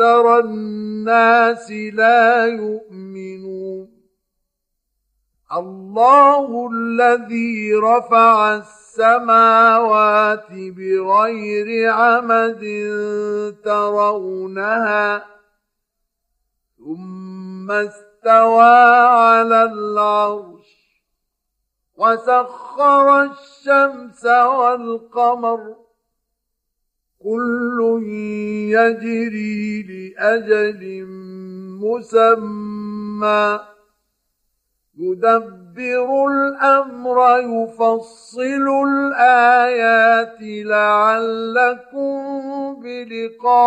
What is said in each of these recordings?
أكثر الناس لا يؤمنون. الله الذي رفع السماوات بغير عمد ترونها ثم استوى على العرش وسخر الشمس والقمر كل يجري لاجل مسمى. يدبر الامر يفصل الايات لعلكم بلقاء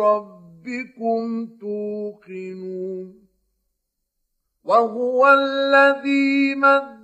ربكم توقنون. وهو الذي مد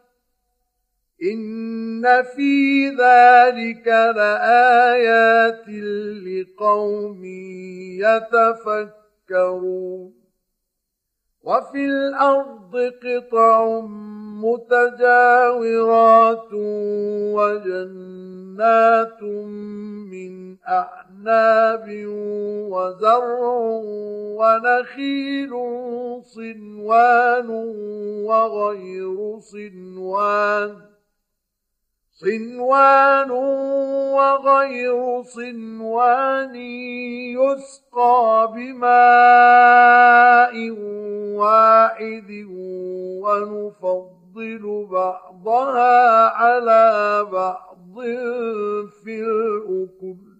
إن في ذلك لآيات لقوم يتفكرون وفي الأرض قطع متجاورات وجنات من أعناب وزرع ونخيل صنوان وغير صنوان صنوان وغير صنوان يسقى بماء واحد ونفضل بعضها على بعض في الأكل.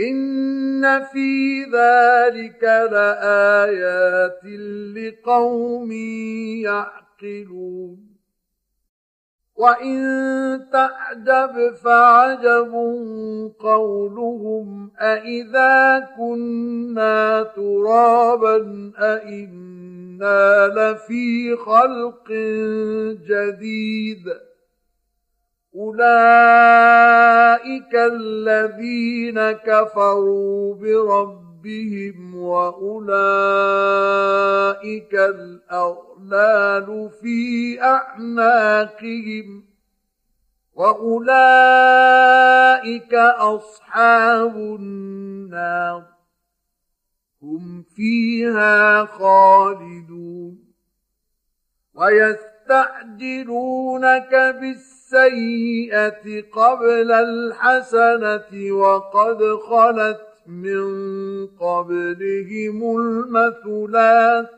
إن في ذلك لآيات لقوم يعقلون. وإن تعجب فعجب قولهم أإذا كنا ترابا أإنا لفي خلق جديد أولئك الذين كفروا بربهم ربهم واولئك الاغلال في أعناقهم وأولئك أصحاب النار. هم فيها خالدون. ويستعجلونك بالسيئة قبل الحسنة وقد خلت من قبلهم المثلات.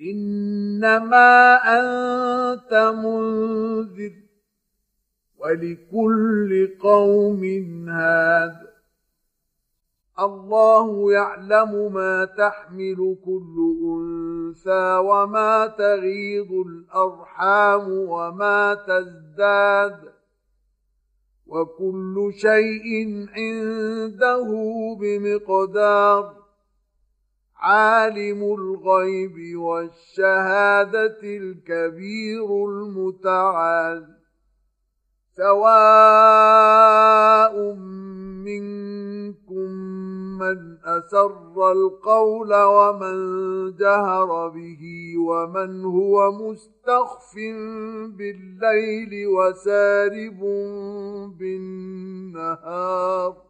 إنما أنت منذر ولكل قوم هاد. الله يعلم ما تحمل كل أنثى وما تغيض الأرحام وما تزداد وكل شيء عنده بمقدار. عالم الغيب والشهادة الكبير المتعال سواء منكم من أسر القول ومن جهر به ومن هو مستخف بالليل وسارب بالنهار.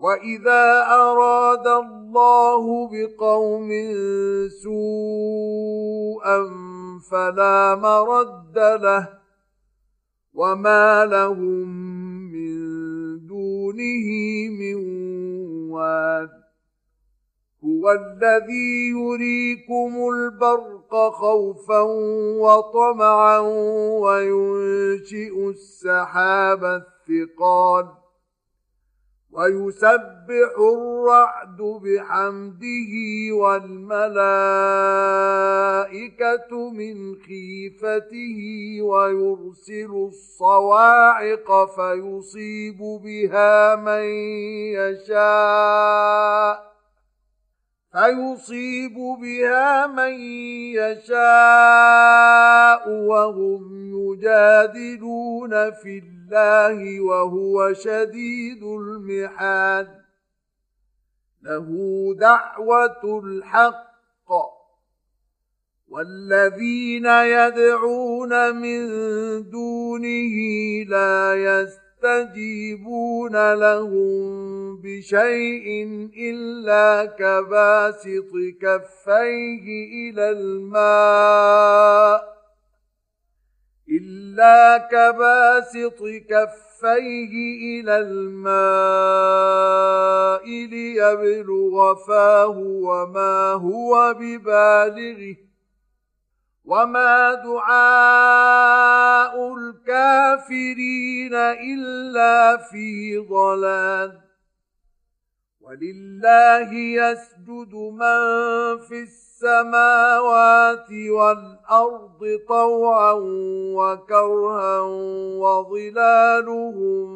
واذا اراد الله بقوم سوءا فلا مرد له وما لهم من دونه من واد هو الذي يريكم البرق خوفا وطمعا وينشئ السحاب الثقال ويسبح الرعد بحمده والملائكة من خيفته ويرسل الصواعق فيصيب بها من يشاء فيصيب بها من يشاء وهم يجادلون في الله وهو شديد المحال. له دعوة الحق. والذين يدعون من دونه لا يستجيبون لهم بشيء إلا كباسط كفيه إلى الماء. إلا كباسط كفيه إلى الماء ليبلغ فاه وما هو ببالغه. وما دعاء الكافرين إلا في ضلال. ولله يسجد من في السماوات والأرض طوعا وكرها وظلالهم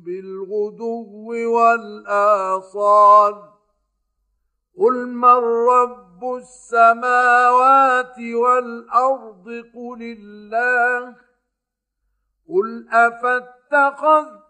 بالغدو والآصال. قل من رب السماوات والأرض قل الله. قل أفاتخذتم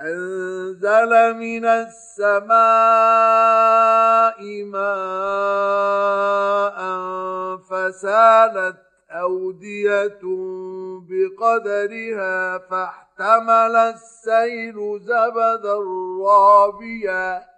أنزل من السماء ماء فسالت أودية بقدرها فاحتمل السيل زبدا رابيا.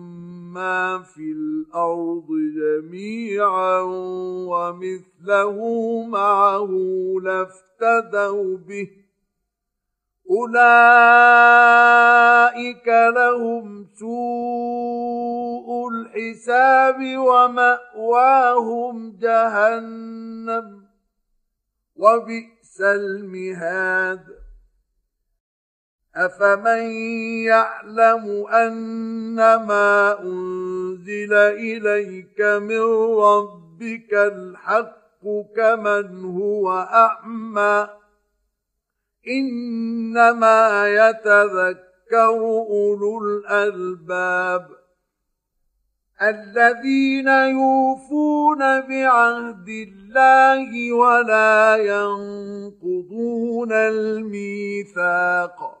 ما في الأرض جميعا ومثله معه لافتدوا به. أولئك لهم سوء الحساب ومأواهم جهنم. وبئس المهاد. أفمن يعلم أنما أنزل إليك من ربك الحق كمن هو أعمى إنما يتذكر أولو الألباب الذين يوفون بعهد الله ولا ينقضون الميثاق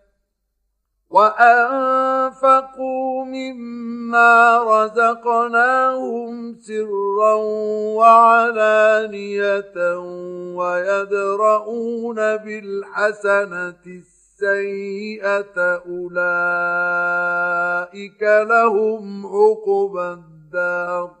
وأنفقوا مما رزقناهم سرا وعلانية ويدرؤون بالحسنة السيئة أولئك لهم عقبى الدار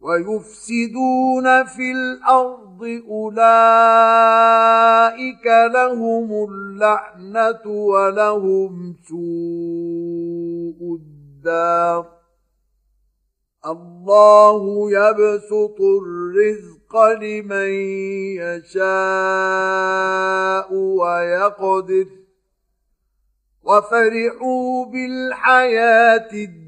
ويفسدون في الأرض أولئك لهم اللعنة ولهم سوء الدار. الله يبسط الرزق لمن يشاء ويقدر. وفرحوا بالحياة الدنيا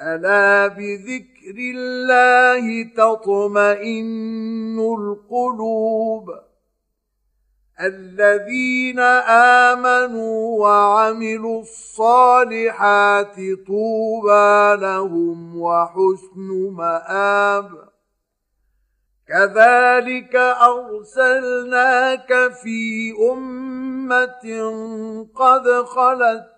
ألا بذكر الله تطمئن القلوب الذين آمنوا وعملوا الصالحات طوبى لهم وحسن مآب كذلك أرسلناك في أمة قد خلت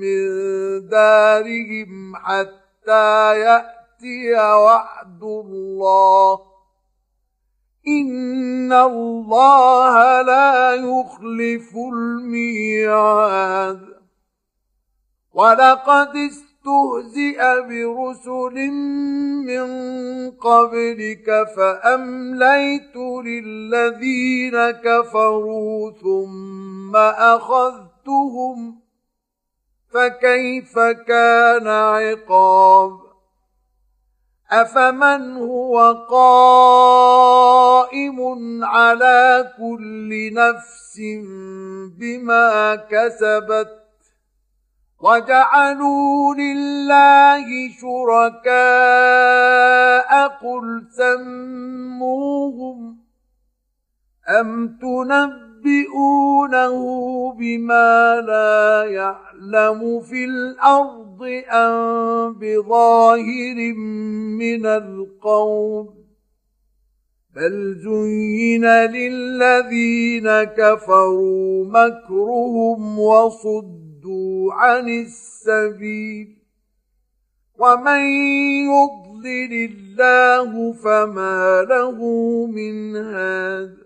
من دارهم حتى يأتي وعد الله. إن الله لا يخلف الميعاد. ولقد استهزئ برسل من قبلك فأمليت للذين كفروا ثم أخذتهم فكيف كان عقاب؟ أفمن هو قائم على كل نفس بما كسبت؟ وجعلوا لله شركاء قل سموهم أم تنبئونه بما لا يعلم في الأرض أم بظاهر من القول بل زين للذين كفروا مكرهم وصدوا صدوا عن السبيل ومن يضلل الله فما له من هاد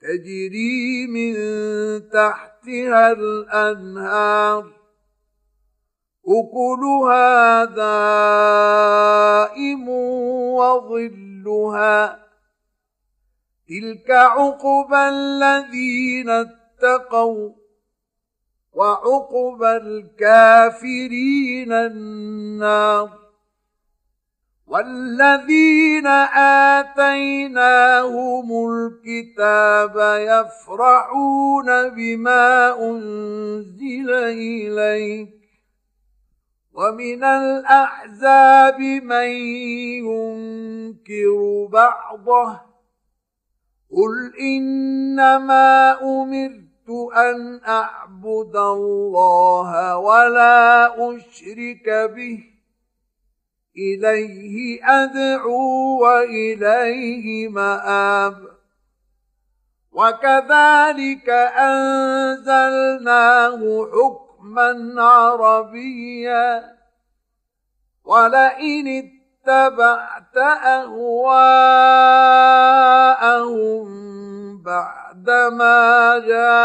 تجري من تحتها الأنهار. أكلها دائم وظلها. تلك عقبى الذين اتقوا وعقب الكافرين النار. والذين آتيناهم الكتاب يفرحون بما أنزل إليك ومن الأحزاب من ينكر بعضه قل إنما أمرت أن أعبد الله ولا أشرك به إليه أدعو وإليه مآب. وكذلك أنزلناه حكما عربيا. ولئن اتبعت أهواءهم بعد بعدما جاءك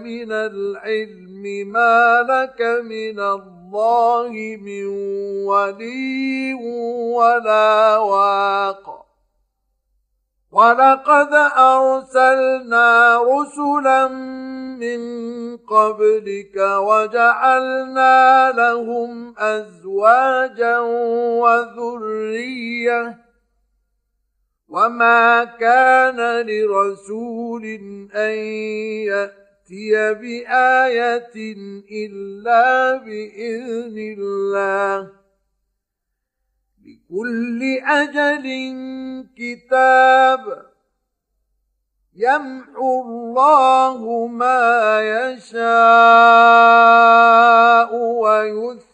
من العلم ما لك من الله من ولي ولا واق. ولقد أرسلنا رسلا من قبلك وجعلنا لهم أزواجا وذرية وما كان لرسول ان ياتي بايه الا باذن الله لكل أجل كتاب يمحو الله ما يشاء ويثبت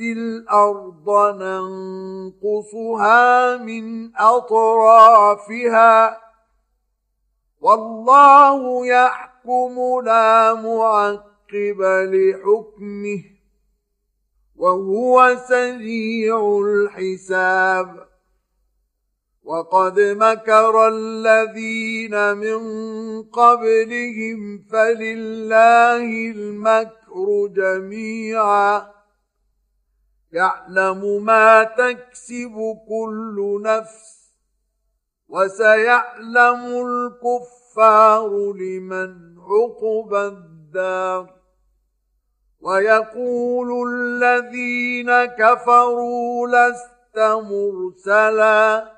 الأرض ننقصها من أطرافها. والله يحكم لا معقب لحكمه وهو سريع الحساب. وقد مكر الذين من قبلهم فلله المكر جميعا. يعلم ما تكسب كل نفس وسيعلم الكفار لمن عقب الدار ويقول الذين كفروا لست مرسلا